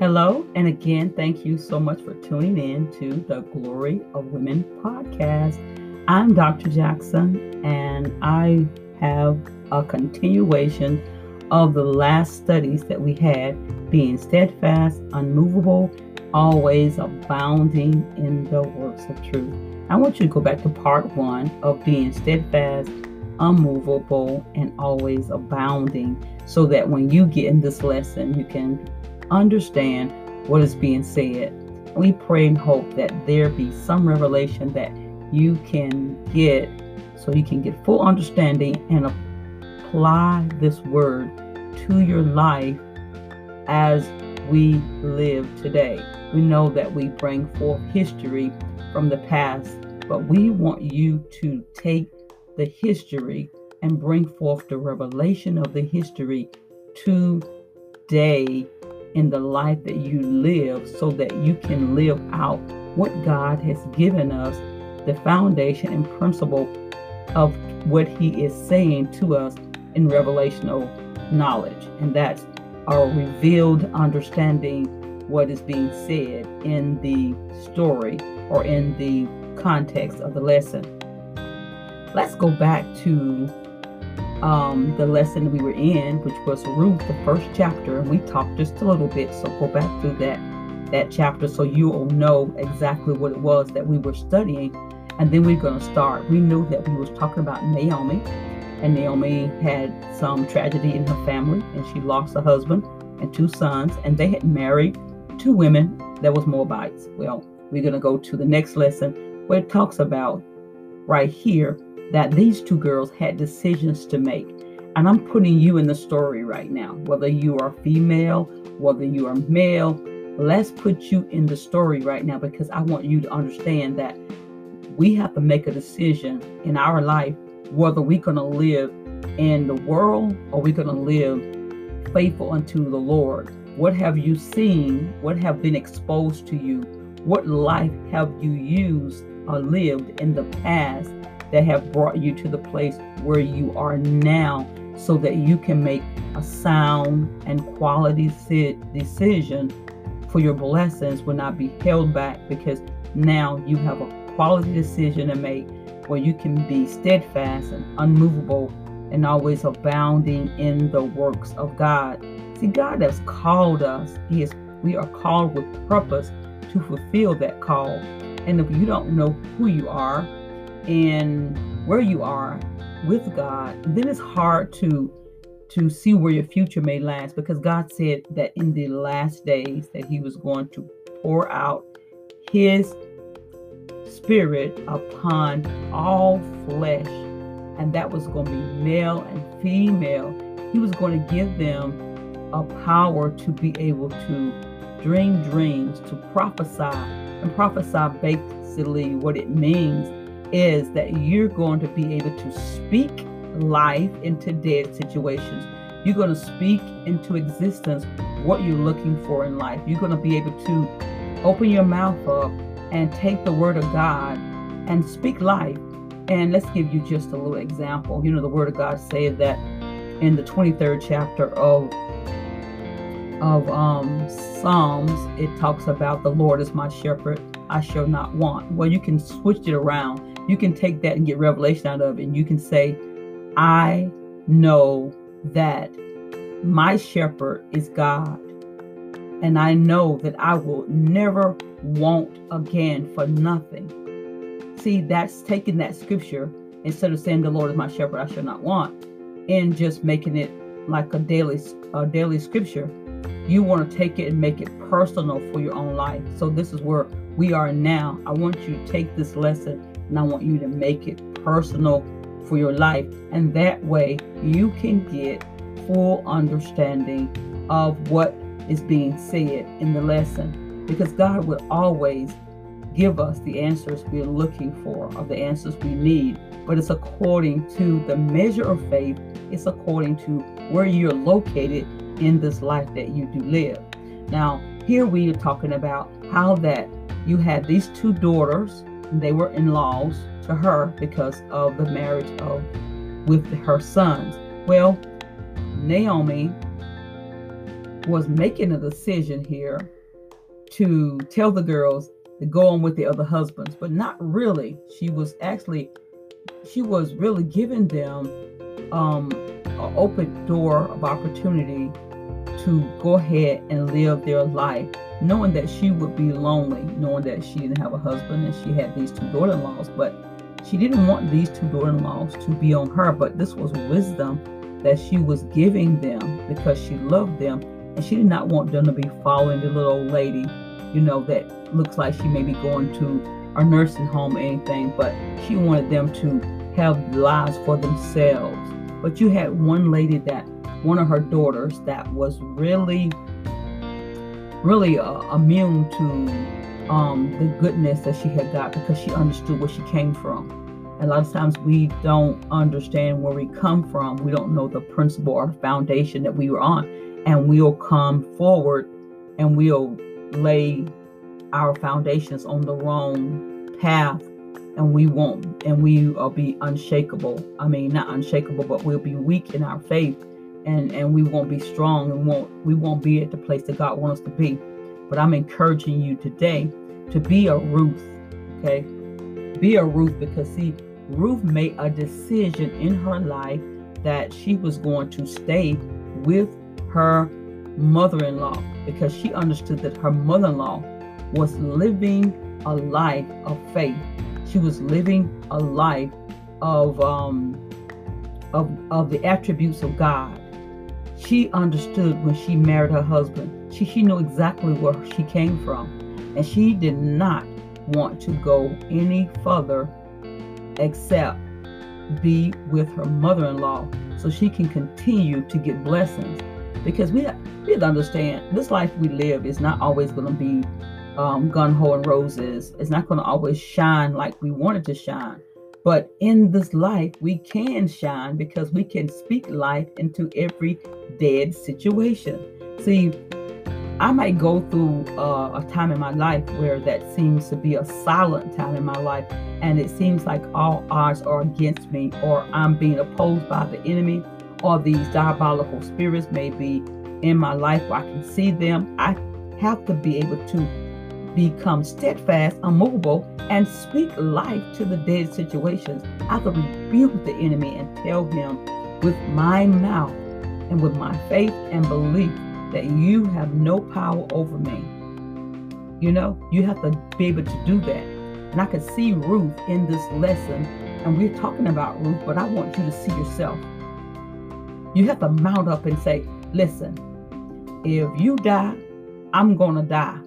Hello, and again, thank you so much for tuning in to the Glory of Women podcast. I'm Dr. Jackson, and I have a continuation of the last studies that we had being steadfast, unmovable, always abounding in the works of truth. I want you to go back to part one of being steadfast, unmovable, and always abounding so that when you get in this lesson, you can understand what is being said. We pray and hope that there be some revelation that you can get so you can get full understanding and apply this word to your life as we live today. We know that we bring forth history from the past, but we want you to take the history and bring forth the revelation of the history today in the life that you live so that you can live out what God has given us, the foundation and principle of what He is saying to us in revelational knowledge. And that's our revealed understanding what is being said in the story or in the context of the lesson. Let's go back to um, the lesson we were in, which was Ruth, the first chapter, and we talked just a little bit. So go back through that that chapter so you will know exactly what it was that we were studying, and then we're going to start. We knew that we was talking about Naomi, and Naomi had some tragedy in her family, and she lost a husband and two sons, and they had married two women that was Moabites. Well, we're going to go to the next lesson where it talks about right here that these two girls had decisions to make. And I'm putting you in the story right now, whether you are female, whether you are male. Let's put you in the story right now because I want you to understand that we have to make a decision in our life whether we're going to live in the world or we're going to live faithful unto the Lord. What have you seen? What have been exposed to you? What life have you used or lived in the past that have brought you to the place where you are now so that you can make a sound and quality decision for your blessings will not be held back because now you have a quality decision to make where you can be steadfast and unmovable and always abounding in the works of God. See, God has called us. He is we are called with purpose to fulfill that call. And if you don't know who you are, and where you are with God, then it's hard to to see where your future may last because God said that in the last days that he was going to pour out his spirit upon all flesh and that was going to be male and female. He was going to give them a power to be able to dream dreams, to prophesy. And prophesy basically what it means is that you're going to be able to speak life into dead situations. You're going to speak into existence what you're looking for in life. You're going to be able to open your mouth up and take the word of God and speak life. And let's give you just a little example. You know, the word of God says that in the 23rd chapter of of um, Psalms, it talks about the Lord is my shepherd, I shall not want. Well, you can switch it around you can take that and get revelation out of it. And you can say, I know that my shepherd is God. And I know that I will never want again for nothing. See, that's taking that scripture instead of saying the Lord is my shepherd, I shall not want, and just making it like a daily a daily scripture. You want to take it and make it personal for your own life. So this is where we are now. I want you to take this lesson and I want you to make it personal for your life. And that way you can get full understanding of what is being said in the lesson. Because God will always give us the answers we're looking for or the answers we need. But it's according to the measure of faith, it's according to where you're located in this life that you do live. Now, here we are talking about how that you had these two daughters they were in-laws to her because of the marriage of with her sons. Well, Naomi was making a decision here to tell the girls to go on with the other husbands, but not really. She was actually, she was really giving them um, an open door of opportunity to go ahead and live their life, knowing that she would be lonely, knowing that she didn't have a husband and she had these two daughter-in-laws, but she didn't want these two daughter-in-laws to be on her, but this was wisdom that she was giving them because she loved them and she did not want them to be following the little old lady, you know, that looks like she may be going to a nursing home or anything, but she wanted them to have lives for themselves. But you had one lady that, one of her daughters, that was really, really uh, immune to um, the goodness that she had got because she understood where she came from. A lot of times we don't understand where we come from. We don't know the principle or foundation that we were on. And we'll come forward and we'll lay our foundations on the wrong path and we won't and we will be unshakable i mean not unshakable but we'll be weak in our faith and and we won't be strong and won't we won't be at the place that god wants us to be but i'm encouraging you today to be a ruth okay be a ruth because see Ruth made a decision in her life that she was going to stay with her mother in law because she understood that her mother in law was living a life of faith. She was living a life of, um, of, of the attributes of God. She understood when she married her husband. She, she knew exactly where she came from. And she did not want to go any further except be with her mother-in-law so she can continue to get blessings because we we have to understand this life we live is not always going to be um, gun ho and roses it's not going to always shine like we want it to shine but in this life we can shine because we can speak life into every dead situation see I might go through uh, a time in my life where that seems to be a silent time in my life, and it seems like all odds are against me, or I'm being opposed by the enemy, or these diabolical spirits may be in my life where I can see them. I have to be able to become steadfast, unmovable, and speak life to the dead situations. I could rebuke the enemy and tell him with my mouth and with my faith and belief that you have no power over me. You know, you have to be able to do that. And I could see Ruth in this lesson, and we're talking about Ruth, but I want you to see yourself. You have to mount up and say, listen, if you die, I'm going to die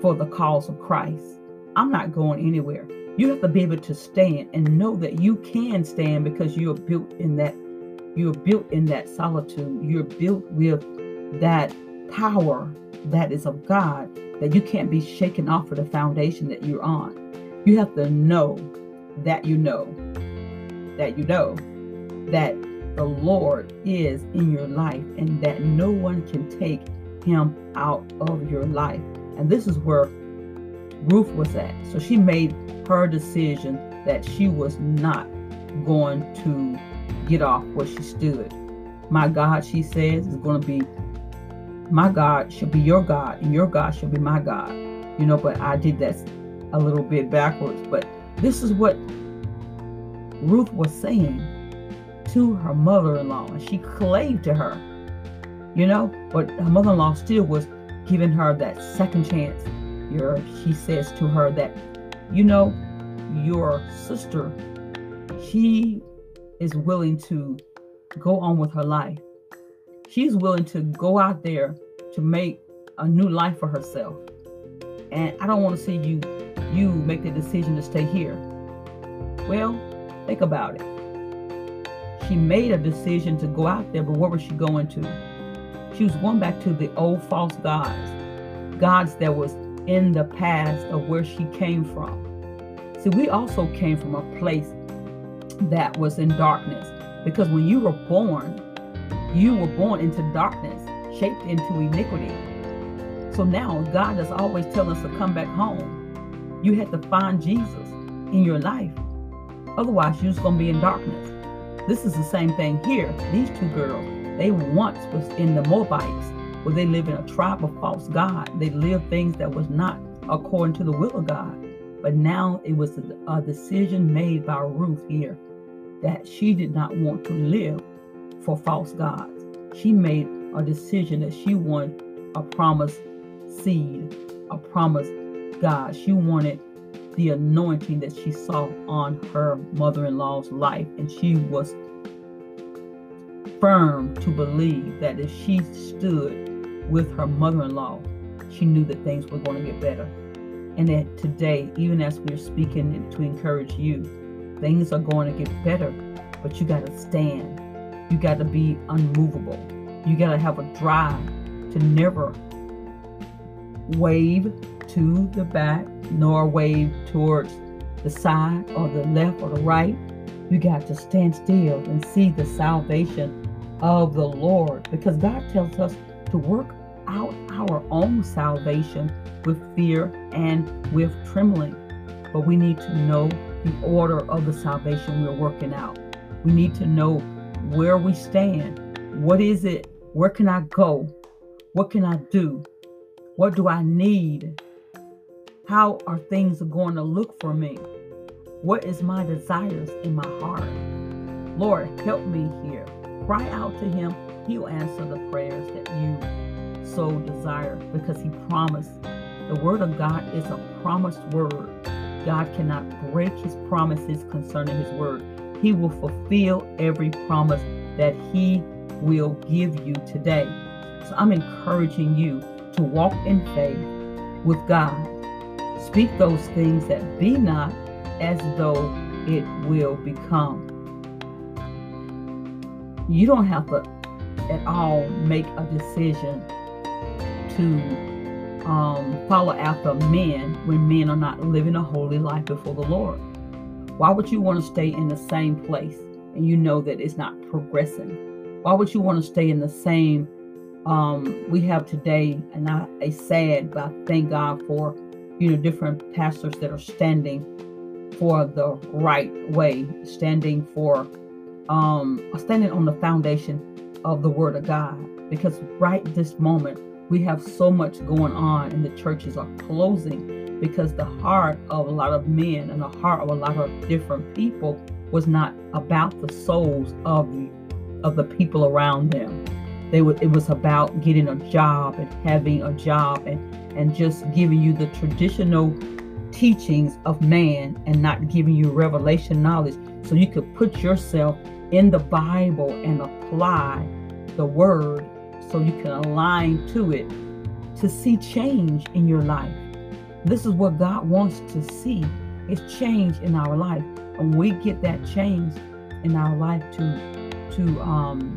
for the cause of Christ. I'm not going anywhere. You have to be able to stand and know that you can stand because you're built in that you're built in that solitude. You're built with that power that is of God that you can't be shaken off of the foundation that you're on. You have to know that you know that you know that the Lord is in your life and that no one can take him out of your life. And this is where Ruth was at. So she made her decision that she was not going to get off where she stood. My God, she says, is going to be my God should be your God, and your God should be my God. You know, but I did that a little bit backwards. But this is what Ruth was saying to her mother in law, and she clave to her, you know, but her mother in law still was giving her that second chance. Your, she says to her that, you know, your sister, she is willing to go on with her life she's willing to go out there to make a new life for herself. And I don't want to see you you make the decision to stay here. Well, think about it. She made a decision to go out there, but where was she going to? She was going back to the old false gods, gods that was in the past of where she came from. See, we also came from a place that was in darkness because when you were born, you were born into darkness, shaped into iniquity. So now God is always telling us to come back home. You had to find Jesus in your life. Otherwise, you're just going to be in darkness. This is the same thing here. These two girls, they once was in the Moabites. Where they live in a tribe of false God. They live things that was not according to the will of God. But now it was a, decision made by Ruth here that she did not want to live for false gods. She made a decision that she wanted a promised seed, a promised God. She wanted the anointing that she saw on her mother in law's life, and she was firm to believe that if she stood with her mother in law, she knew that things were going to get better. And that today, even as we're speaking to encourage you, things are going to get better, but you got to stand. You got to be unmovable. You got to have a drive to never wave to the back nor wave towards the side or the left or the right. You got to stand still and see the salvation of the Lord because God tells us to work out our own salvation with fear and with trembling. But we need to know the order of the salvation we're working out. We need to know where we stand. What is it? Where can I go? What can I do? What do I need? How are things going to look for me? What is my desires in my heart? Lord, help me here. Cry out to him. He'll answer the prayers that you so desire because he promised. The word of God is a promised word. God cannot break his promises concerning his word. He will fulfill every promise that he will give you today. So I'm encouraging you to walk in faith with God. Speak those things that be not as though it will become. You don't have to at all make a decision to um, follow after men when men are not living a holy life before the Lord. Why would you want to stay in the same place and you know that it's not progressing? Why would you want to stay in the same um, we have today, and not a sad, but thank God for you know different pastors that are standing for the right way, standing for um, standing on the foundation of the Word of God. Because right this moment, we have so much going on, and the churches are closing because the heart of a lot of men and the heart of a lot of different people was not about the souls of of the people around them. They would it was about getting a job and having a job and and just giving you the traditional teachings of man and not giving you revelation knowledge. So you could put yourself in the bible and apply the word so you can align to it to see change in your life. This is what god wants to see is change in our life. And we get that change in our life to to um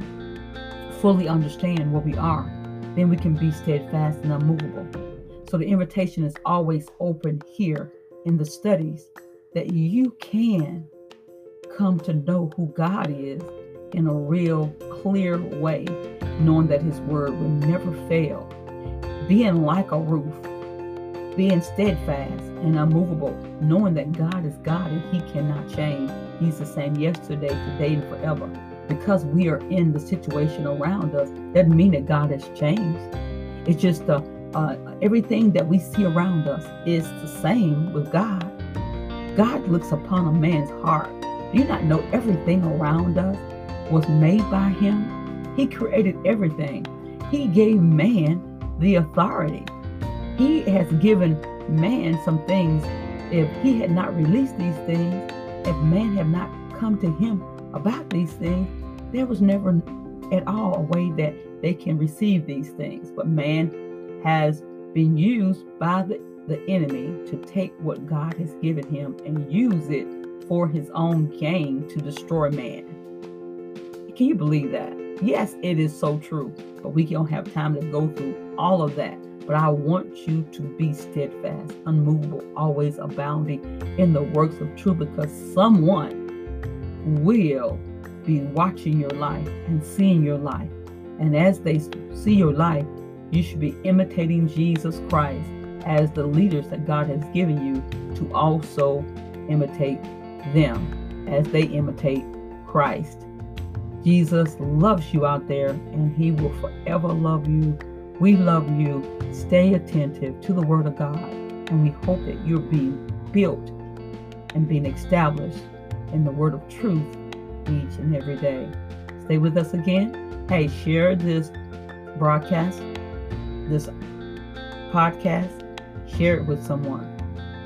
fully understand what we are, then we can be steadfast and unmovable. So the invitation is always open here in the studies that you can come to know who God is in a real clear way, knowing that His word will never fail. Being like a Ruth, being steadfast and unmovable, knowing that God is God and He cannot change. He's the same yesterday, today, and forever because we are in the situation around us doesn't mean that God has changed. It's just uh, uh, everything that we see around us is the same with God. God looks upon a man's heart. Do you not know everything around us was made by Him? He created everything. He gave man the authority. He has given man some things. If he had not released these things, if man had not come to him about these things, there was never at all a way that they can receive these things. But man has been used by the, the enemy to take what God has given him and use it for his own gain to destroy man. Can you believe that? Yes, it is so true, but we don't have time to go through all of that. But I want you to be steadfast, unmovable, always abounding in the works of truth because someone will be watching your life and seeing your life. And as they see your life, you should be imitating Jesus Christ as the leaders that God has given you to also imitate them as they imitate Christ. Jesus loves you out there and he will forever love you We love you. Stay attentive to the Word of God, and we hope that you're being built and being established in the Word of truth each and every day. Stay with us again. Hey, share this broadcast, this podcast, share it with someone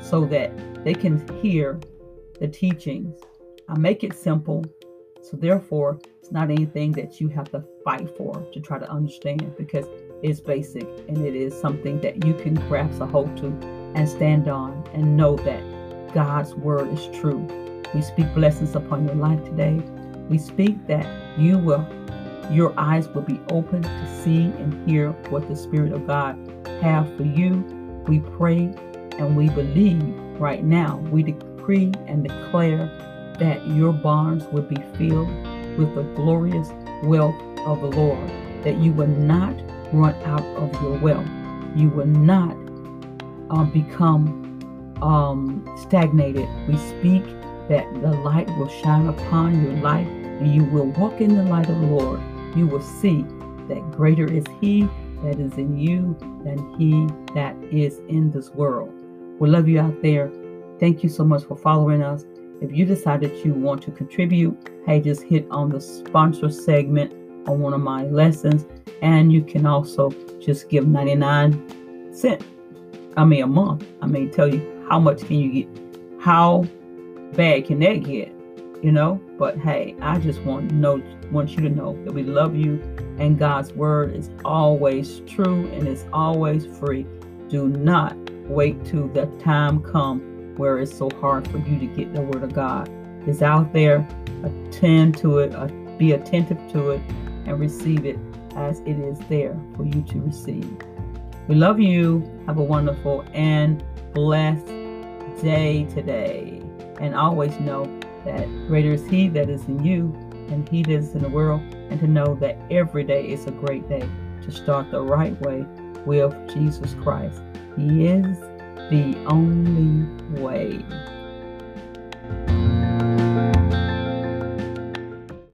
so that they can hear the teachings. I make it simple, so therefore, it's not anything that you have to fight for to try to understand because it's basic and it is something that you can grasp a hold to and stand on and know that God's word is true. We speak blessings upon your life today. We speak that you will your eyes will be open to see and hear what the Spirit of God have for you. We pray and we believe right now. We decree and declare that your barns will be filled with the glorious wealth of the Lord, that you will not run out of your wealth. You will not uh, become um, stagnated. We speak that the light will shine upon your life and you will walk in the light of the Lord. You will see that greater is He that is in you than He that is in this world. We love you out there. Thank you so much for following us. If you decide that you want to contribute, hey, just hit on the sponsor segment on one of my lessons. And you can also just give 99 cents. I mean, a month. I mean, tell you how much can you get? How bad can that get? You know? But hey, I just want know, want you to know that we love you and God's word is always true and it's always free. Do not wait till the time come where it's so hard for you to get the word of God. It's out there. Attend to it, uh, be attentive to it, and receive it as it is there for you to receive. We love you. Have a wonderful and blessed day today. And always know that greater is He that is in you and He that is in the world. And to know that every day is a great day to start the right way with Jesus Christ. He is the only way.